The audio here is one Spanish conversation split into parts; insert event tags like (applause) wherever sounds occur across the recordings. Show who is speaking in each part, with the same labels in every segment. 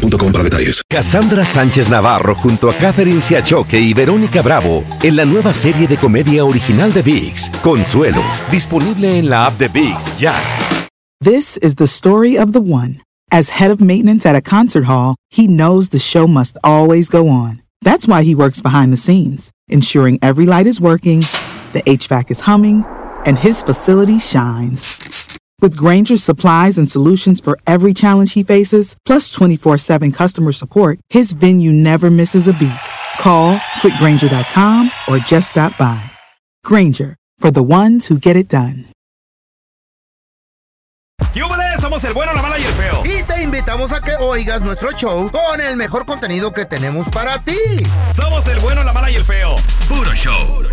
Speaker 1: para detalles.
Speaker 2: Cassandra Sánchez Navarro junto a Catherine Siachoque y Verónica Bravo en la nueva serie de comedia original de VIX, Consuelo, disponible en la app de VIX ya.
Speaker 3: This is the story of the one. As head of maintenance at a concert hall, he knows the show must always go on. That's why he works behind the scenes, ensuring every light is working, the HVAC is humming, and his facility shines. With Granger's supplies and solutions for every challenge he faces, plus 24 7 customer support, his venue never misses a beat. Call quickgranger.com or just stop by. Granger, for the ones who get it done.
Speaker 4: ¡Yúbales! Somos el bueno, la mala y el feo.
Speaker 5: Y te invitamos a que oigas nuestro show con el mejor contenido que tenemos para ti.
Speaker 4: Somos el bueno, la mala y el feo. Puro show.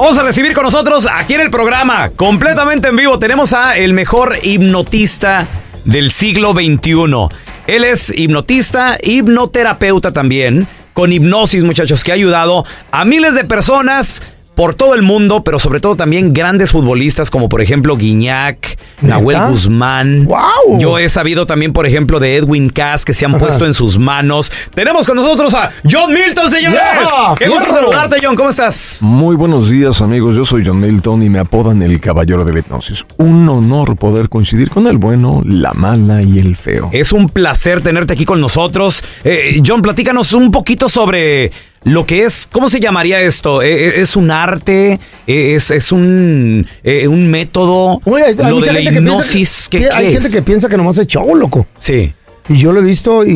Speaker 4: Vamos a recibir con nosotros aquí en el programa, completamente en vivo, tenemos a el mejor hipnotista del siglo XXI. Él es hipnotista, hipnoterapeuta también, con hipnosis, muchachos, que ha ayudado a miles de personas por todo el mundo, pero sobre todo también grandes futbolistas como por ejemplo Guiñac, Nahuel Guzmán.
Speaker 5: ¡Wow!
Speaker 4: Yo he sabido también, por ejemplo, de Edwin Cass que se han puesto en sus manos. Tenemos con nosotros a John Milton, señores.
Speaker 5: Yeah,
Speaker 4: Qué gusto saludarte, John. ¿Cómo estás?
Speaker 6: Muy buenos días amigos, yo soy John Milton y me apodan el Caballero de la Hipnosis. Un honor poder coincidir con el bueno, la mala y el feo.
Speaker 4: Es un placer tenerte aquí con nosotros. Eh, John, platícanos un poquito sobre lo que es, ¿cómo se llamaría esto? Eh, eh, ¿Es un arte? Eh, ¿Es, es un, eh, un método?
Speaker 5: Oye, hay, hay
Speaker 4: lo
Speaker 5: mucha
Speaker 4: de la
Speaker 5: gente que piensa
Speaker 4: hipnosis,
Speaker 5: que,
Speaker 4: ¿qué,
Speaker 5: hay
Speaker 4: qué
Speaker 5: gente
Speaker 4: es?
Speaker 5: que piensa que nomás es show, loco.
Speaker 4: Sí.
Speaker 5: Y yo lo he visto y,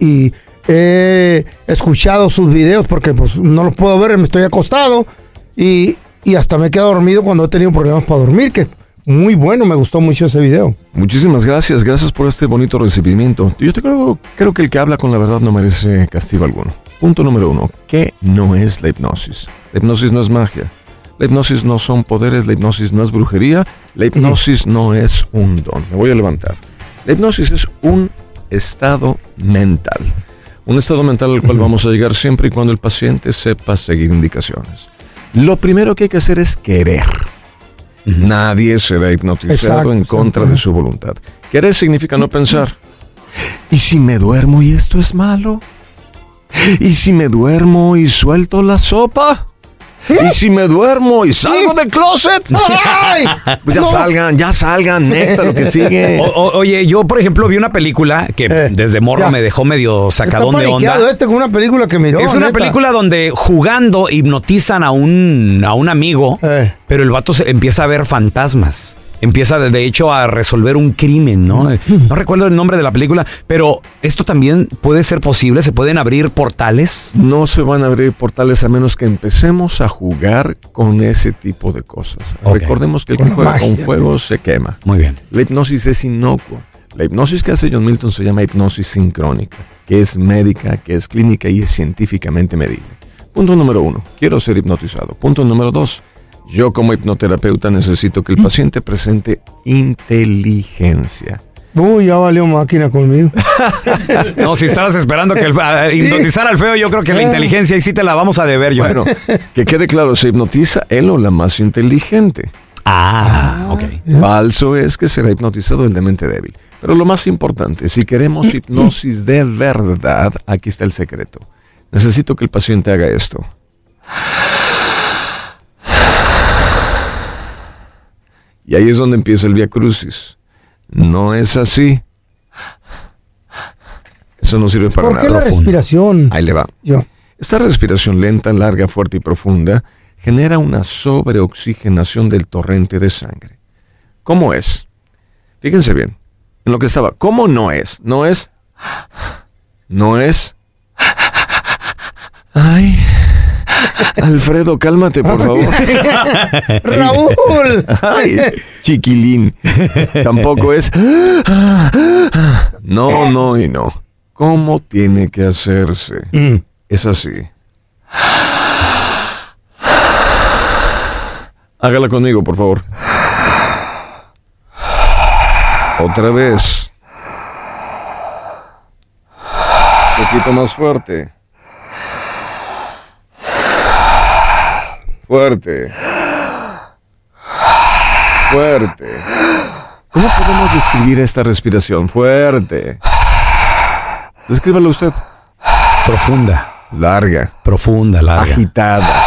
Speaker 5: y- y he escuchado sus videos porque pues no los puedo ver, me estoy acostado y, y hasta me he quedado dormido cuando he tenido problemas para dormir, que muy bueno, me gustó mucho ese video.
Speaker 6: Muchísimas gracias, gracias por este bonito recibimiento. Yo te creo, creo que el que habla con la verdad no merece castigo alguno. Punto número uno, ¿qué no es la hipnosis? La hipnosis no es magia. La hipnosis no son poderes, la hipnosis no es brujería, la hipnosis no es un don. Me voy a levantar. La hipnosis es un estado mental. Un estado mental al cual vamos a llegar siempre y cuando el paciente sepa seguir indicaciones. Lo primero que hay que hacer es querer. Nadie será hipnotizado
Speaker 5: Exacto,
Speaker 6: en contra de su voluntad. Querer significa no pensar. ¿Y si me duermo y esto es malo? ¿Y si me duermo y suelto la sopa? ¿Y si me duermo y salgo del closet? (laughs)
Speaker 5: ¡Ay!
Speaker 6: Pues ya salgan, ya salgan, next a lo que sigue. (laughs)
Speaker 4: O- o- oye, yo por ejemplo vi una película que
Speaker 5: Eh,
Speaker 4: desde morro
Speaker 5: ya.
Speaker 4: me dejó medio
Speaker 5: Está
Speaker 4: sacadón de onda.
Speaker 5: paniqueado este con una película que miró.
Speaker 4: es una
Speaker 5: neta.
Speaker 4: película donde jugando hipnotizan a un, a un amigo,
Speaker 5: Eh.
Speaker 4: pero el vato se empieza a ver fantasmas. Empieza de, hecho a resolver un crimen, ¿no?
Speaker 5: Mm.
Speaker 4: No recuerdo el nombre de la película, pero esto también puede ser posible, se pueden abrir portales.
Speaker 6: No se van a abrir portales a menos que empecemos a jugar con ese tipo de cosas. Recordemos que el que juega con fuego se quema.
Speaker 4: Muy bien.
Speaker 6: La hipnosis es inocua. La hipnosis que hace John Milton se llama hipnosis sincrónica, que es médica, que es clínica y es científicamente medible. Punto número uno, quiero ser hipnotizado. Punto número dos, yo como hipnoterapeuta necesito que el paciente presente inteligencia.
Speaker 5: Uy, ya valió máquina conmigo. (laughs)
Speaker 4: No, si estabas esperando que el, a- hipnotizar al feo, yo creo que la
Speaker 5: Eh.
Speaker 4: inteligencia ahí sí te la vamos a deber, yo.
Speaker 6: Bueno, que quede claro, se hipnotiza él o la más inteligente.
Speaker 4: Ah, ok.
Speaker 6: Falso es que será hipnotizado el de mente débil. Pero lo más importante, si queremos hipnosis de verdad, aquí está el secreto. Necesito que el paciente haga esto. Y ahí es donde empieza el via crucis. No es así. Eso no sirve para
Speaker 5: ¿Por qué
Speaker 6: nada.
Speaker 5: la respiración?
Speaker 6: Ahí le va.
Speaker 5: Yo.
Speaker 6: Esta respiración lenta, larga, fuerte y profunda genera una sobreoxigenación del torrente de sangre. ¿Cómo es? Fíjense bien, en lo que estaba. ¿Cómo no es? No es. No es. Ay. Alfredo, cálmate, por favor. (laughs)
Speaker 5: Raúl.
Speaker 6: Ay, chiquilín. Tampoco es. No, no y no. ¿Cómo tiene que hacerse?
Speaker 5: Mm.
Speaker 6: Es así. Hágala conmigo, por favor. Otra vez. Un poquito más fuerte. Fuerte. Fuerte. ¿Cómo podemos describir esta respiración? Fuerte. Descríbalo usted.
Speaker 4: Profunda,
Speaker 6: Larga,
Speaker 4: profunda, larga.
Speaker 6: agitada,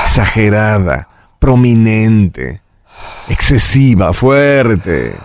Speaker 6: exagerada, prominente, excesiva, fuerte.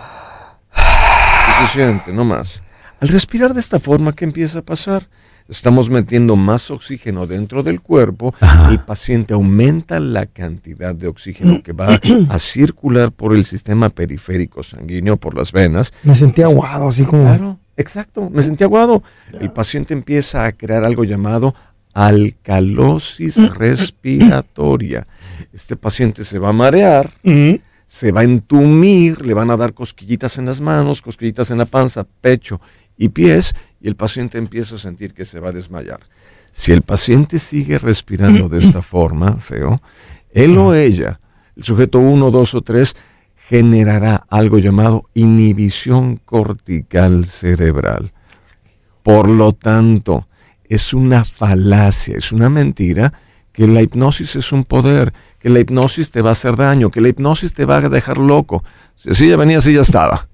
Speaker 6: Suficiente, no más. Al respirar de esta forma, ¿qué empieza a pasar? Estamos metiendo más oxígeno dentro del cuerpo, el paciente aumenta la cantidad de oxígeno que va a circular por el sistema periférico sanguíneo, por las venas,
Speaker 5: Me sentí aguado, así como.
Speaker 6: Claro, exacto, me sentí aguado. El paciente empieza a crear algo llamado alcalosis respiratoria. Este paciente se va a marear,
Speaker 5: Mm.
Speaker 6: se va a entumir, le van a dar cosquillitas en las manos, cosquillitas en la panza, pecho y pies, y el paciente empieza a sentir que se va a desmayar. Si el paciente sigue respirando de esta (clears throat) forma, feo, él o ella, el sujeto 1, 2 o 3, generará algo llamado inhibición cortical cerebral. Por lo tanto, es una falacia, es una mentira que la hipnosis es un poder, que la hipnosis te va a hacer daño, que la hipnosis te va a dejar loco. Si así ya venía, así ya estaba.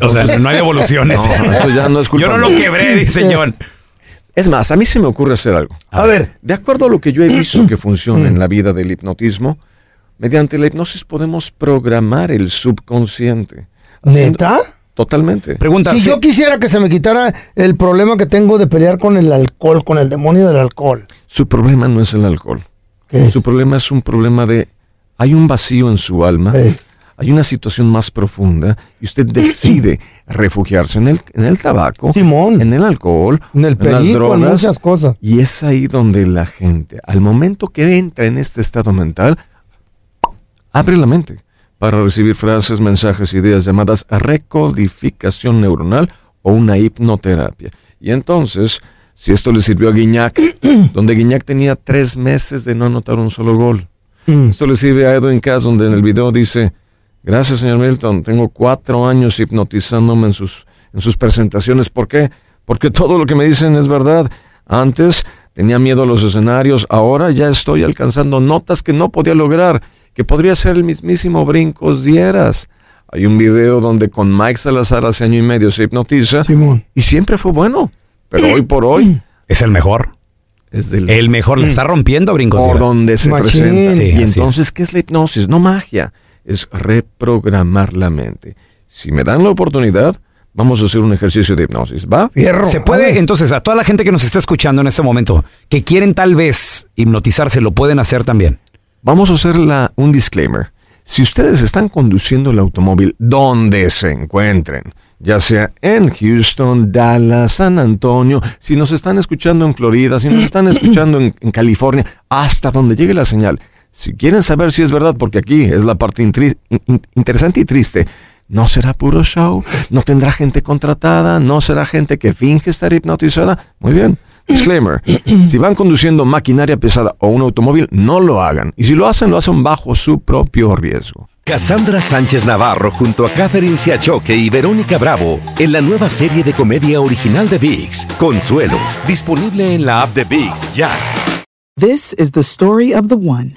Speaker 4: O sea, no hay evoluciones. (laughs)
Speaker 6: No, eso ya no es culpa
Speaker 4: Yo no lo quebré, dice John.
Speaker 6: Es más, a mí se me ocurre hacer algo.
Speaker 5: A ver.
Speaker 6: De acuerdo a lo que yo he visto que (clears throat) funciona en la vida del hipnotismo, mediante la hipnosis podemos programar el subconsciente.
Speaker 5: ¿Neta?
Speaker 6: Totalmente.
Speaker 4: Pregunta,
Speaker 5: Si
Speaker 4: ¿sí-
Speaker 5: yo quisiera que se me quitara el problema que tengo de pelear con el alcohol, con el demonio del alcohol.
Speaker 6: Su problema no es el alcohol.
Speaker 5: ¿Qué es?
Speaker 6: Su problema es un problema de... Hay un vacío en su alma. Hay una situación más profunda y usted decide (clears throat) refugiarse en el, en el tabaco,
Speaker 5: Simón.
Speaker 6: en el alcohol,
Speaker 5: En el
Speaker 6: las
Speaker 5: perico, en
Speaker 6: drogas.
Speaker 5: muchas cosas.
Speaker 6: Y es ahí donde la gente, al momento que entra en este estado mental, abre la mente para recibir frases, mensajes, ideas llamadas recodificación neuronal o una hipnoterapia. Y entonces, si esto le sirvió a Guiñac, (clears throat) donde Guiñac tenía tres meses de no anotar un solo gol.
Speaker 5: Mm.
Speaker 6: Esto le sirve a Edwin Cass, donde en el video dice, gracias señor Milton, tengo cuatro años hipnotizándome en sus, en sus presentaciones. ¿Por qué? Porque todo lo que me dicen es verdad. Antes tenía miedo a los escenarios, ahora ya estoy alcanzando notas que no podía lograr, que podría ser el mismísimo Brincos Dieras. Hay un video donde con Mike Salazar hace año y medio se hipnotiza
Speaker 5: Simón.
Speaker 6: y siempre fue bueno. Pero hoy por hoy (clears throat)
Speaker 4: es el mejor.
Speaker 6: es del
Speaker 4: El mejor. Le está rompiendo brincos.
Speaker 6: por
Speaker 4: Dieras.
Speaker 6: donde se presenta.
Speaker 4: Sí,
Speaker 6: y entonces, ¿qué es la hipnosis? No magia, es reprogramar la mente. Si me dan la oportunidad, vamos a hacer un ejercicio de hipnosis, ¿va?
Speaker 5: Fierro.
Speaker 4: Se puede, entonces, a toda la gente que nos está escuchando en este momento, que quieren tal vez hipnotizarse, lo pueden hacer también.
Speaker 6: Vamos a hacer la- un disclaimer. Si ustedes están conduciendo el automóvil donde se encuentren, ya sea en Houston, Dallas, San Antonio, si nos están escuchando en Florida, si nos están (clears throat) escuchando en, en California, hasta donde llegue la señal. Si quieren saber si es verdad, porque aquí es la parte interesante y triste, no será puro show, no tendrá gente contratada, no será gente que finge estar hipnotizada. Muy bien. Disclaimer, (clears throat) si van conduciendo maquinaria pesada o un automóvil, no lo hagan. Y si lo hacen, lo hacen bajo su propio riesgo.
Speaker 2: Cassandra Sánchez Navarro junto a Catherine Siachoque y Verónica Bravo en la nueva serie de comedia original de VIX, Consuelo, disponible en la app de VIX ya.
Speaker 3: This is the story of the one.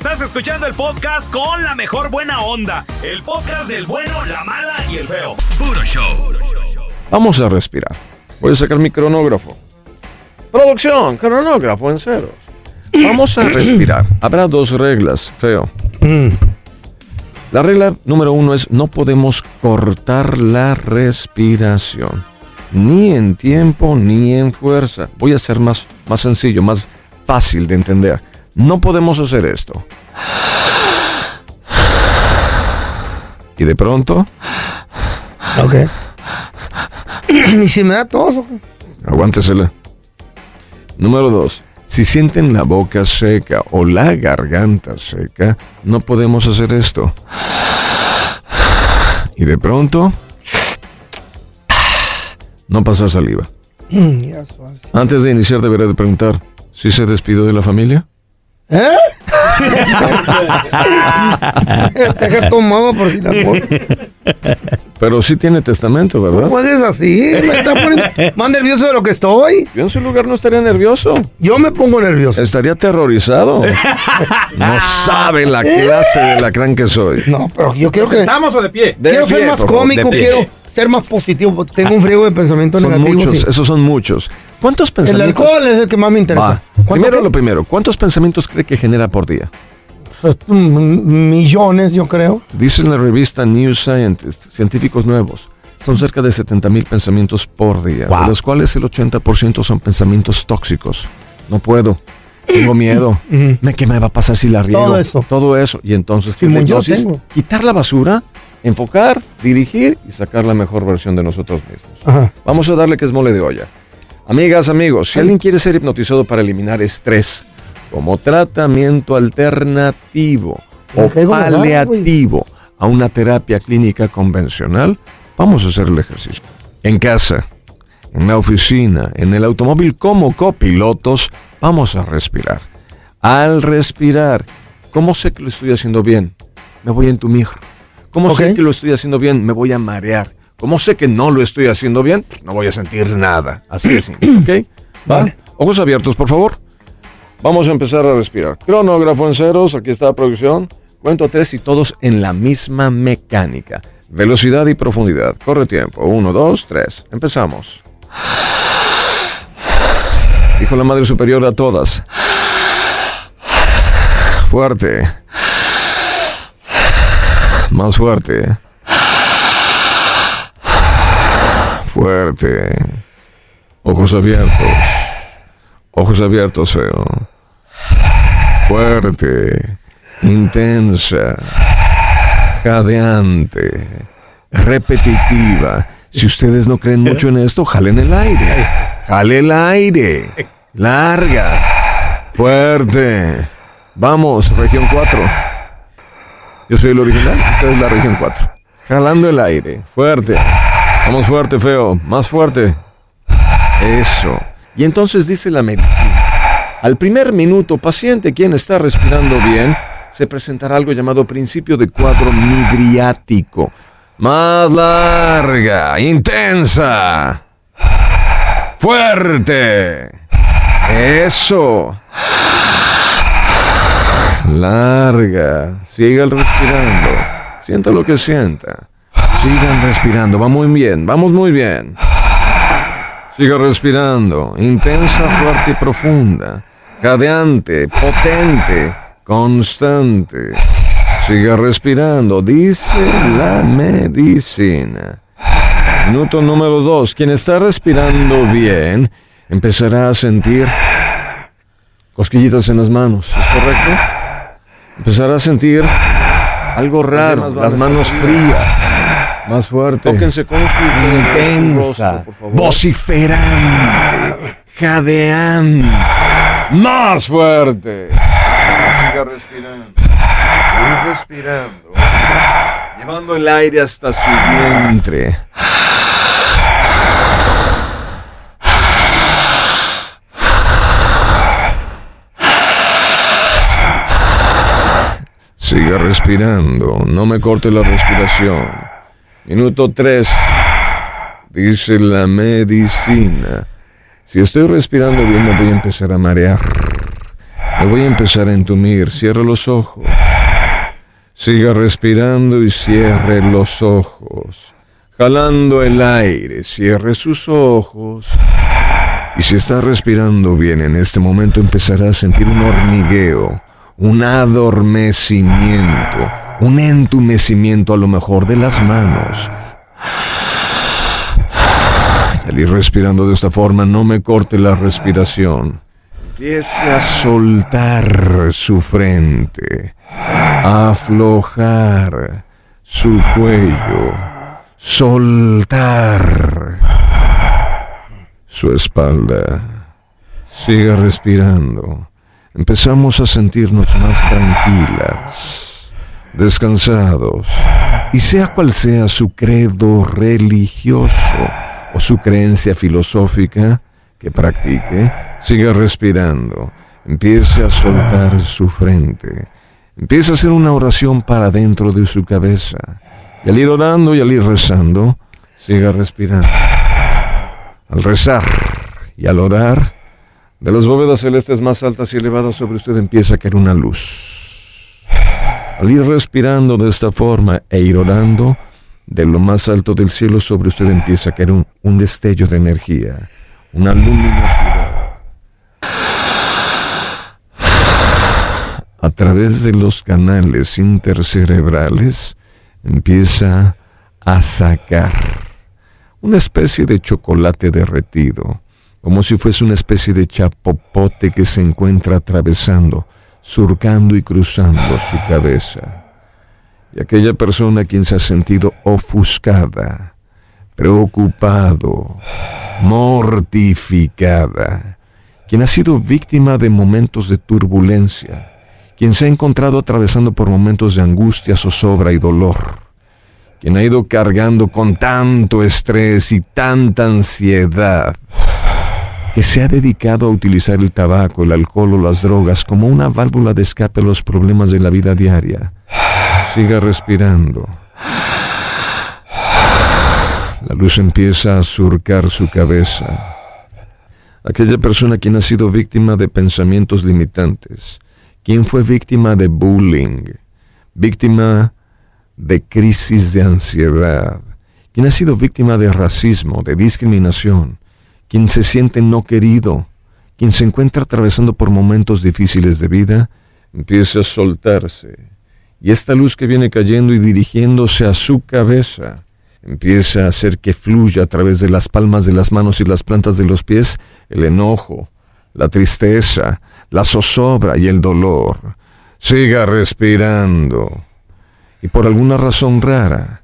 Speaker 4: Estás escuchando el podcast con la mejor buena onda. El podcast del bueno, la mala y el feo. Puro show.
Speaker 6: Vamos a respirar. Voy a sacar mi cronógrafo. Producción, cronógrafo en ceros. Vamos a respirar. (clears throat) Habrá dos reglas, feo.
Speaker 5: Mm.
Speaker 6: La regla número uno es no podemos cortar la respiración. Ni en tiempo ni en fuerza. Voy a ser más, más sencillo, más fácil de entender. No podemos hacer esto. Y de pronto,
Speaker 5: Ok. (clears throat) ¿Y si me da tos?
Speaker 6: aguántesela. Número dos. Si sienten la boca seca o la garganta seca, no podemos hacer esto. Y de pronto, no pasar saliva.
Speaker 5: Mm.
Speaker 6: Antes de iniciar deberé de preguntar, ¿si se despidió de la familia?
Speaker 5: ¿Eh? (laughs) Te dejas tomado por si la por...
Speaker 6: Pero sí tiene testamento, ¿verdad?
Speaker 5: ¿Cómo es así? Me está poniendo más nervioso de lo que estoy.
Speaker 6: Yo en su lugar no estaría nervioso.
Speaker 5: Yo me pongo nervioso.
Speaker 6: Estaría aterrorizado. (laughs) No sabe la clase de lacrán que soy.
Speaker 5: No, pero yo quiero que...
Speaker 4: ¿Estamos o de pie?
Speaker 6: De
Speaker 5: quiero
Speaker 6: pie,
Speaker 5: ser más cómico, quiero ser más positivo. Tengo un friego de pensamientos
Speaker 6: Son
Speaker 5: negativos.
Speaker 6: muchos,
Speaker 5: sí.
Speaker 6: esos son muchos. ¿Cuántos
Speaker 5: El
Speaker 6: pensamientos?
Speaker 5: alcohol es el que más me interesa.
Speaker 6: Va.
Speaker 5: ¿Cuánto
Speaker 6: Primero
Speaker 5: qué?
Speaker 6: lo primero, ¿cuántos pensamientos cree que genera por día?
Speaker 5: Pues, mm, millones, yo creo.
Speaker 6: Dice en la revista New Scientist, científicos nuevos, son cerca de 70 mil pensamientos por día,
Speaker 4: Wow.
Speaker 6: de los cuales el 80% son pensamientos tóxicos. No puedo, tengo miedo, (laughs)
Speaker 5: Ujú.
Speaker 6: ¿Me- ¿qué me va a pasar si la riego?
Speaker 5: Todo eso.
Speaker 6: Todo eso. Y entonces, ¿qué
Speaker 5: yo tengo.
Speaker 6: Quitar la basura, enfocar, dirigir y sacar la mejor versión de nosotros mismos.
Speaker 5: Ajá.
Speaker 6: Vamos a darle que es mole de olla. Amigas, amigos, si alguien quiere ser hipnotizado para eliminar estrés como tratamiento alternativo o paliativo a una terapia clínica convencional, vamos a hacer el ejercicio. En casa, en la oficina, en el automóvil como copilotos, vamos a respirar. Al respirar, ¿cómo sé que lo estoy haciendo bien? Me voy a entumir. ¿Cómo sé que lo estoy haciendo bien? Me voy a marear. ¿Cómo sé que no lo estoy haciendo bien? No voy a sentir nada. Así de simple, (clears throat) ¿ok? ¿Va?
Speaker 5: Vale.
Speaker 6: Ojos abiertos, por favor. Vamos a empezar a respirar. Cronógrafo en ceros, aquí está la producción. Cuento a tres y todos en la misma mecánica. Velocidad y profundidad. Corre tiempo. Uno, dos, tres. Empezamos. Dijo la Madre Superior a todas. Fuerte. Más fuerte. Fuerte. Ojos abiertos. Ojos abiertos, feo. Fuerte. Intensa. Jadeante. Repetitiva. Si ustedes no creen mucho en esto, jalen el aire. Jale el aire. Larga. Fuerte. Vamos, región 4. Yo soy el original, usted es la región 4. Jalando el aire. Fuerte. Vamos fuerte, feo. Más fuerte. Eso. Y entonces dice la medicina. Al primer minuto, paciente quien está respirando bien, se presentará algo llamado principio de cuadro midriático. Más larga, intensa. Fuerte. Eso. Larga. Siga respirando. Sienta lo que sienta. Sigan respirando. Va muy bien. Vamos muy bien. Siga respirando. Intensa, fuerte y profunda. Jadeante, potente, constante. Siga respirando. Dice la medicina. Minuto número dos. Quien está respirando bien empezará a sentir cosquillitas en las manos. ¿Es correcto? Empezará a sentir algo raro. Las manos frías. Más fuerte. Tóquense con su intensa, vociferante, jadeante. Más fuerte. Siga respirando. Siga respirando. Llevando el aire hasta su vientre. Siga respirando, no me corte la respiración. Minuto 3. Dice la medicina. Si estoy respirando bien, me voy a empezar a marear. Me voy a empezar a entumir. Cierre los ojos. Siga respirando y cierre los ojos. Jalando el aire. Cierre sus ojos. Y si está respirando bien, en este momento empezará a sentir un hormigueo, un adormecimiento, un entumecimiento a lo mejor de las manos. Y al ir respirando de esta forma, no me corte la respiración. Empiece a soltar su frente, aflojar su cuello, soltar su espalda. Siga respirando. Empezamos a sentirnos más tranquilas, descansados. Y sea cual sea su credo religioso o su creencia filosófica que practique, siga respirando. Empiece a soltar su frente. Empiece a hacer una oración para dentro de su cabeza. Y al ir orando y al ir rezando, siga respirando. Al rezar y al orar, de las bóvedas celestes más altas y elevadas sobre usted empieza a caer una luz. Al ir respirando de esta forma e ir orando, de lo más alto del cielo sobre usted empieza a caer un, un destello de energía, una luminosidad. A través de los canales intercerebrales empieza a sacar una especie de chocolate derretido, como si fuese una especie de chapopote que se encuentra atravesando, surcando y cruzando su cabeza. Y aquella persona quien se ha sentido ofuscada, preocupado, mortificada, quien ha sido víctima de momentos de turbulencia, quien se ha encontrado atravesando por momentos de angustia, zozobra y dolor quien ha ido cargando con tanto estrés y tanta ansiedad, que se ha dedicado a utilizar el tabaco, el alcohol o las drogas como una válvula de escape a los problemas de la vida diaria. Siga respirando. La luz empieza a surcar su cabeza. Aquella persona quien ha sido víctima de pensamientos limitantes, quien fue víctima de bullying, víctima de crisis de ansiedad, quien ha sido víctima de racismo, de discriminación, quien se siente no querido, quien se encuentra atravesando por momentos difíciles de vida, empieza a soltarse. Y esta luz que viene cayendo y dirigiéndose a su cabeza, empieza a hacer que fluya a través de las palmas de las manos y las plantas de los pies el enojo, la tristeza, la zozobra y el dolor. Siga respirando y por alguna razón rara,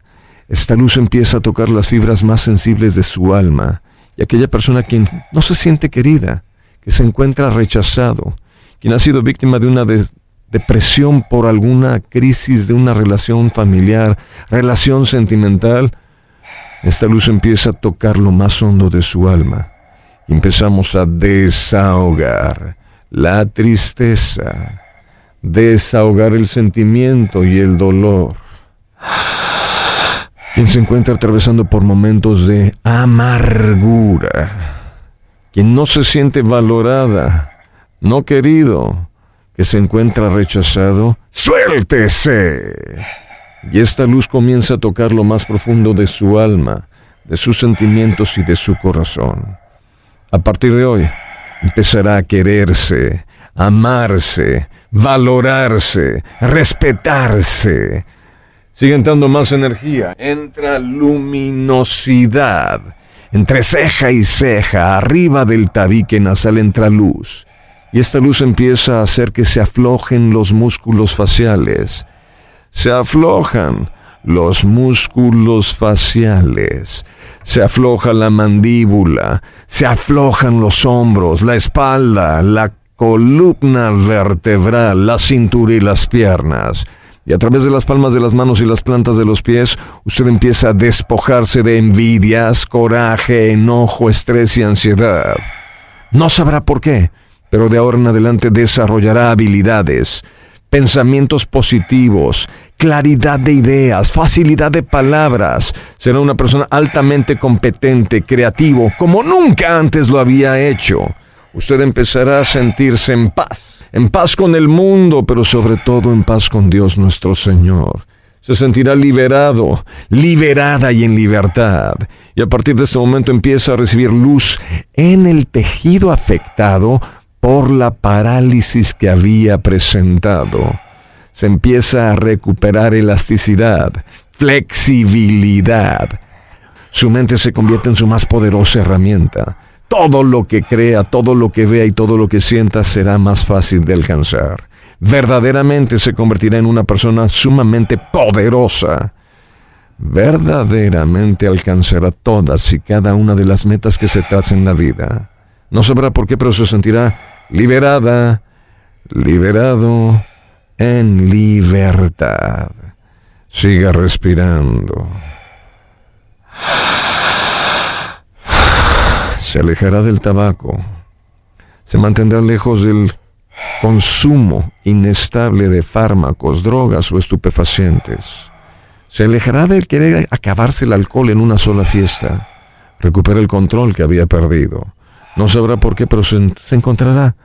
Speaker 6: esta luz empieza a tocar las fibras más sensibles de su alma y aquella persona quien no se siente querida, que se encuentra rechazado, quien ha sido víctima de una depresión por alguna crisis de una relación familiar, relación sentimental, esta luz empieza a tocar lo más hondo de su alma. Empezamos a desahogar la tristeza, desahogar el sentimiento y el dolor. Quien se encuentra atravesando por momentos de amargura, quien no se siente valorada, no querido, que se encuentra rechazado, suéltese. Y esta luz comienza a tocar lo más profundo de su alma, de sus sentimientos y de su corazón. A partir de hoy, empezará a quererse, amarse, valorarse, respetarse. Sigue entrando más energía. Entra luminosidad. Entre ceja y ceja, arriba del tabique nasal entra luz. Y esta luz empieza a hacer que se aflojen los músculos faciales. Se aflojan los músculos faciales. Se afloja la mandíbula, se aflojan los hombros, la espalda, la columna vertebral, la cintura y las piernas. Y a través de las palmas de las manos y las plantas de los pies, usted empieza a despojarse de envidias, coraje, enojo, estrés y ansiedad. No sabrá por qué, pero de ahora en adelante desarrollará habilidades, pensamientos positivos, claridad de ideas, facilidad de palabras. Será una persona altamente competente, creativo, como nunca antes lo había hecho usted empezará a sentirse en paz, en paz con el mundo, pero sobre todo en paz con Dios nuestro Señor. Se sentirá liberado, liberada y en libertad. Y a partir de ese momento empieza a recibir luz en el tejido afectado por la parálisis que había presentado. Se empieza a recuperar elasticidad, flexibilidad. Su mente se convierte en su más poderosa herramienta. Todo lo que crea, todo lo que vea y todo lo que sienta será más fácil de alcanzar. Verdaderamente se convertirá en una persona sumamente poderosa. Verdaderamente alcanzará todas y cada una de las metas que se traza en la vida. No sabrá por qué, pero se sentirá liberada, liberado en libertad. Siga respirando. Se alejará del tabaco. Se mantendrá lejos del consumo inestable de fármacos, drogas o estupefacientes. Se alejará del querer acabarse el alcohol en una sola fiesta. Recupera el control que había perdido. No sabrá por qué, pero se, se encontrará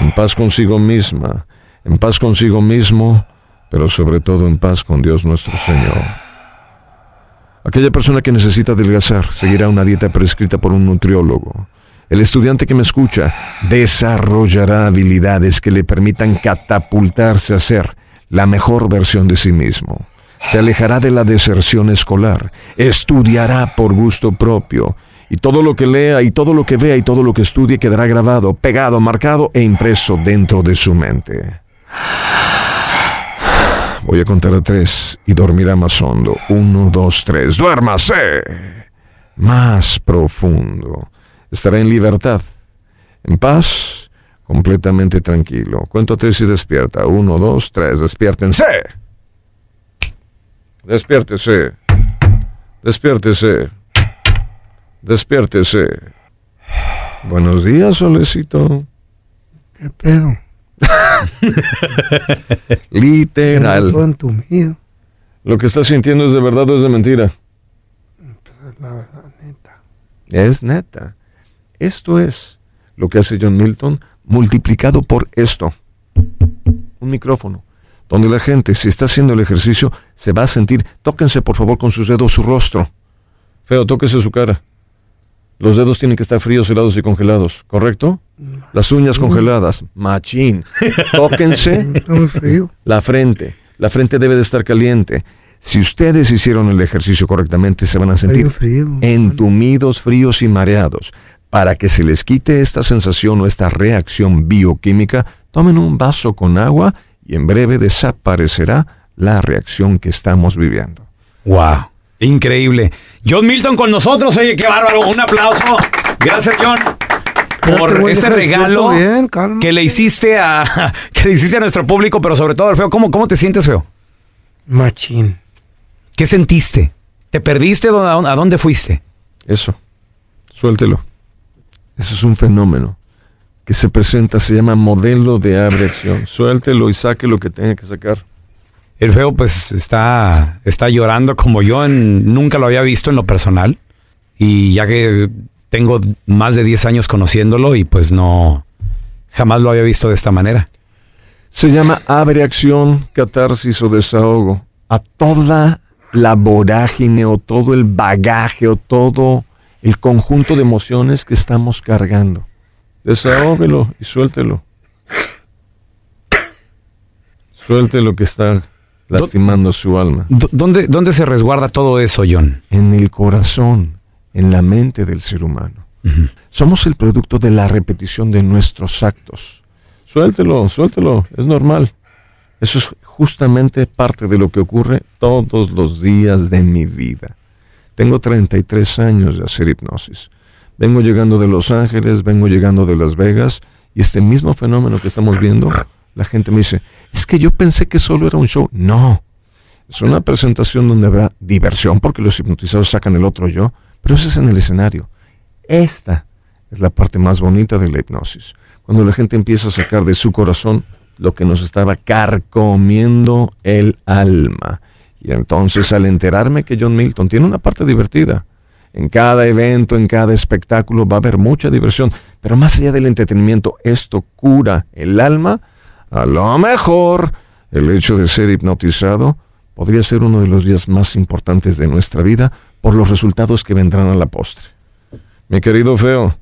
Speaker 6: en paz consigo misma, en paz consigo mismo, pero sobre todo en paz con Dios nuestro Señor. Aquella persona que necesita adelgazar seguirá una dieta prescrita por un nutriólogo. El estudiante que me escucha desarrollará habilidades que le permitan catapultarse a ser la mejor versión de sí mismo. Se alejará de la deserción escolar, estudiará por gusto propio, y todo lo que lea y todo lo que vea y todo lo que estudie quedará grabado, pegado, marcado e impreso dentro de su mente. Voy a contar a tres y dormirá más hondo. Uno, dos, tres. ¡Duérmase! Más profundo. Estará en libertad, en paz, completamente tranquilo. Cuento tres y despierta. Uno, dos, tres. Despiértense. Despiértese. Despiértese. Despiértese. Buenos días, solecito.
Speaker 5: ¿Qué pedo? (laughs)
Speaker 6: Literal.
Speaker 5: Todo entumido.
Speaker 6: Lo que estás sintiendo es de verdad o es de mentira.
Speaker 5: Pues, La verdad, neta.
Speaker 6: Es neta. Esto es lo que hace John Milton multiplicado por esto. Un micrófono. Donde la gente, si está haciendo el ejercicio, se va a sentir. Tóquense por favor con sus dedos su rostro. Feo, tóquese su cara. Los dedos tienen que estar fríos, helados y congelados, ¿correcto? Las uñas congeladas. Machín. (laughs) Tóquense
Speaker 5: Está muy frío.
Speaker 6: la frente. La frente debe de estar caliente. Si ustedes hicieron el ejercicio correctamente, se van a sentir entumidos, fríos y mareados. Para que se les quite esta sensación o esta reacción bioquímica, tomen un vaso con agua y en breve desaparecerá la reacción que estamos viviendo.
Speaker 4: Wow. Increíble. John Milton con nosotros. Oye, qué bárbaro. Un aplauso. Gracias, John. Por este regalo
Speaker 5: bien,
Speaker 4: que le hiciste a (laughs) que le hiciste a nuestro público, pero sobre todo al feo. ¿Cómo, cómo te sientes, feo?
Speaker 5: Machín.
Speaker 4: ¿Qué sentiste? ¿Te perdiste? ¿A dónde fuiste?
Speaker 6: Eso, suéltelo. Eso es un fenómeno que se presenta, se llama modelo de abreacción. Suéltelo y saque lo que tenga que sacar.
Speaker 4: El feo pues está, está llorando como yo nunca lo había visto en lo personal. Y ya que tengo más de 10 años conociéndolo y pues no, jamás lo había visto de esta manera.
Speaker 6: Se llama abreacción, catarsis o desahogo. A toda la vorágine o todo el bagaje o todo el conjunto de emociones que estamos cargando. Desahógelo y suéltelo. Suelte lo que está lastimando su alma.
Speaker 4: ¿Dónde, ¿Dónde se resguarda todo eso, John?
Speaker 6: En el corazón, en la mente del ser humano. Somos el producto de la repetición de nuestros actos. Suéltelo, suéltelo, es normal. Eso es justamente parte de lo que ocurre todos los días de mi vida. Tengo 33 años de hacer hipnosis. Vengo llegando de Los Ángeles, vengo llegando de Las Vegas y este mismo fenómeno que estamos viendo, la gente me dice, es que yo pensé que solo era un show. No, es una presentación donde habrá diversión porque los hipnotizados sacan el otro yo, pero eso es en el escenario. Esta es la parte más bonita de la hipnosis. Cuando la gente empieza a sacar de su corazón lo que nos estaba carcomiendo el alma. Y entonces al enterarme que John Milton tiene una parte divertida, en cada evento, en cada espectáculo va a haber mucha diversión, pero más allá del entretenimiento, esto cura el alma. A lo mejor el hecho de ser hipnotizado podría ser uno de los días más importantes de nuestra vida por los resultados que vendrán a la postre. Mi querido feo,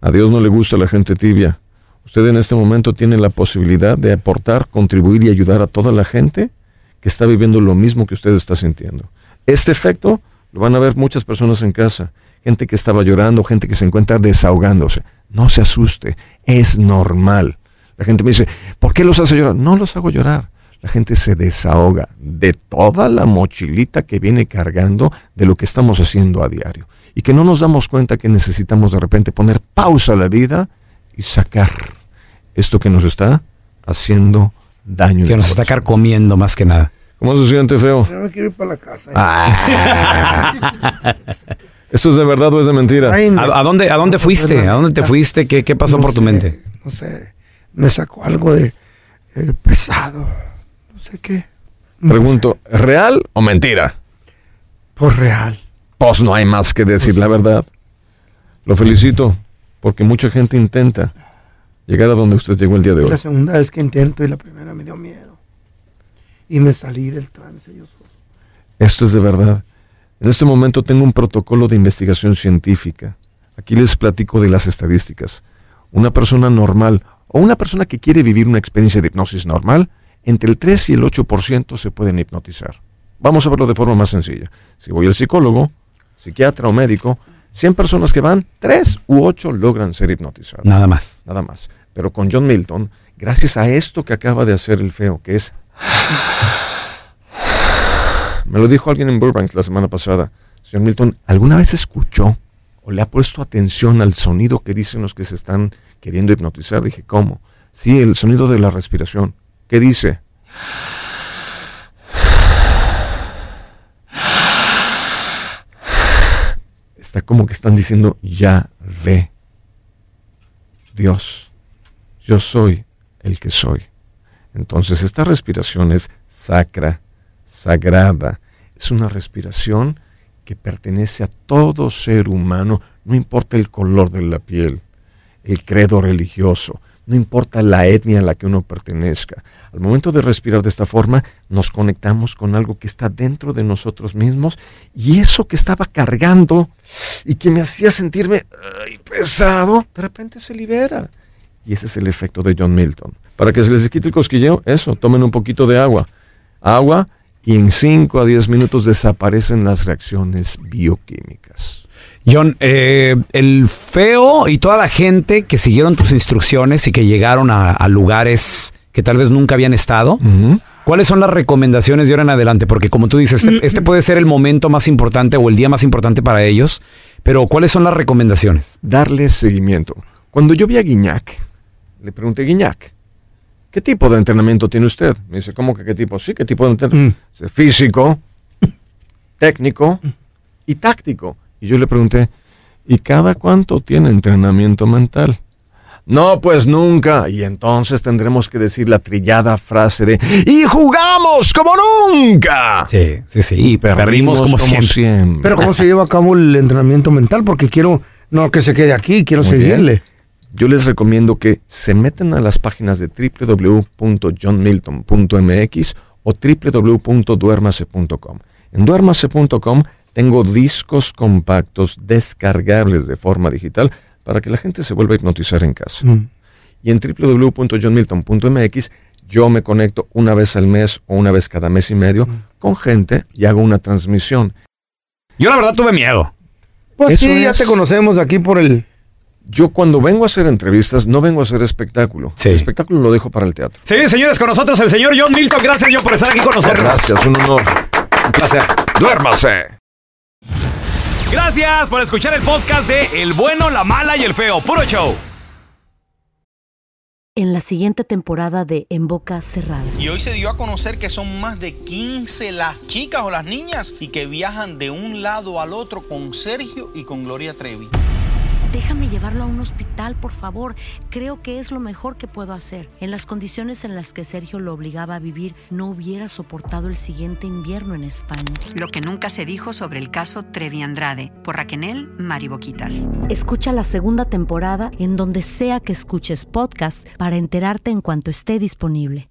Speaker 6: a Dios no le gusta la gente tibia. Usted en este momento tiene la posibilidad de aportar, contribuir y ayudar a toda la gente que está viviendo lo mismo que usted está sintiendo. Este efecto lo van a ver muchas personas en casa, gente que estaba llorando, gente que se encuentra desahogándose. No se asuste, es normal. La gente me dice, ¿por qué los hace llorar? No los hago llorar. La gente se desahoga de toda la mochilita que viene cargando de lo que estamos haciendo a diario. Y que no nos damos cuenta que necesitamos de repente poner pausa a la vida y sacar esto que nos está haciendo daño.
Speaker 4: Que nos está carcomiendo más que nada.
Speaker 6: ¿Cómo se siente feo?
Speaker 5: Yo me quiero ir para la casa.
Speaker 6: Ah. (laughs) ¿Esto es de verdad o es de mentira?
Speaker 5: Ay,
Speaker 4: ¿A, a dónde, ¿A dónde fuiste? ¿A dónde te fuiste? ¿Qué, qué pasó
Speaker 5: no
Speaker 4: por tu
Speaker 5: sé,
Speaker 4: mente?
Speaker 5: No sé, me sacó algo de eh, pesado. No sé qué. No
Speaker 6: Pregunto, ¿real o mentira?
Speaker 5: Por real.
Speaker 6: Pues no hay más que decir la verdad. Lo felicito, porque mucha gente intenta llegar a donde usted llegó el día de hoy.
Speaker 5: la segunda vez que intento y la primera me dio miedo. Y me salí del trance yo solo.
Speaker 6: Esto es de verdad. En este momento tengo un protocolo de investigación científica. Aquí les platico de las estadísticas. Una persona normal o una persona que quiere vivir una experiencia de hipnosis normal, entre el 3 y el 8% se pueden hipnotizar. Vamos a verlo de forma más sencilla. Si voy al psicólogo, psiquiatra o médico, 100 personas que van, 3 u 8 logran ser hipnotizadas.
Speaker 4: Nada más.
Speaker 6: Nada más. Pero con John Milton, gracias a esto que acaba de hacer el feo, que es... (sighs) Me lo dijo alguien en Burbank la semana pasada. Señor Milton, ¿alguna vez escuchó o le ha puesto atención al sonido que dicen los que se están queriendo hipnotizar? Dije, ¿cómo? Sí, el sonido de la respiración. ¿Qué dice? Está como que están diciendo, ya ve. Dios, yo soy el que soy. Entonces esta respiración es sacra, sagrada. Es una respiración que pertenece a todo ser humano, no importa el color de la piel, el credo religioso, no importa la etnia a la que uno pertenezca. Al momento de respirar de esta forma, nos conectamos con algo que está dentro de nosotros mismos y eso que estaba cargando y que me hacía sentirme pesado, de repente se libera. Y ese es el efecto de John Milton. Para que se les quite el cosquilleo, eso, tomen un poquito de agua. Agua y en 5 a 10 minutos desaparecen las reacciones bioquímicas.
Speaker 4: John, eh, el feo y toda la gente que siguieron tus instrucciones y que llegaron a, a lugares que tal vez nunca habían estado, ¿cuáles son las recomendaciones de ahora en adelante? Porque como tú dices, este, este puede ser el momento más importante o el día más importante para ellos, pero ¿cuáles son las recomendaciones?
Speaker 6: Darle seguimiento. Cuando yo vi a Guiñac, le pregunté, Guiñac, ¿qué tipo de entrenamiento tiene usted? Me dice, ¿cómo que qué tipo? Sí, ¿qué tipo de entrenamiento? Dice, Físico, técnico y táctico. Y yo le pregunté, ¿y cada cuánto tiene entrenamiento mental? No, pues nunca. Y entonces tendremos que decir la trillada frase de ¡Y jugamos como nunca!
Speaker 4: Sí, sí, sí. Y perdimos, como, siempre.
Speaker 5: Pero ¿cómo se lleva a cabo el entrenamiento mental? Porque quiero, no que se quede aquí, quiero
Speaker 6: Muy bien.
Speaker 5: seguirle.
Speaker 6: Yo les recomiendo que se metan a las páginas de www.johnmilton.mx o www.duermase.com. En duermase.com tengo discos compactos descargables de forma digital para que la gente se vuelva a hipnotizar en casa.
Speaker 5: Mm.
Speaker 6: Y en www.johnmilton.mx yo me conecto una vez al mes o una vez cada mes y medio con gente y hago una transmisión.
Speaker 4: Yo la verdad tuve miedo.
Speaker 5: Pues
Speaker 6: Eso
Speaker 5: sí, ya
Speaker 6: es.
Speaker 5: te conocemos aquí por el...
Speaker 6: Yo cuando vengo a hacer entrevistas no vengo a hacer espectáculo.
Speaker 4: Sí.
Speaker 6: El espectáculo lo dejo para el teatro.
Speaker 4: Sí, señores, con nosotros el señor John Milton. Gracias, John, por estar aquí con nosotros.
Speaker 6: Gracias, un honor.
Speaker 4: Un placer.
Speaker 6: Duérmase.
Speaker 4: Gracias por escuchar el podcast de El Bueno, la Mala y el Feo. Puro show.
Speaker 7: en la siguiente temporada de En Boca Cerrada.
Speaker 8: Y hoy se dio a conocer que son más de 15 las chicas o las niñas y que viajan de un lado al otro con Sergio y con Gloria Trevi.
Speaker 7: Déjame llevarlo a un hospital, por favor. Creo que es lo mejor que puedo hacer. En las condiciones en las que Sergio lo obligaba a vivir, no hubiera soportado el siguiente invierno en España.
Speaker 9: Lo que nunca se dijo sobre el caso Trevi Andrade, por Raquel Mariboquitas.
Speaker 7: Escucha la segunda temporada en donde sea que escuches podcast para enterarte en cuanto esté disponible.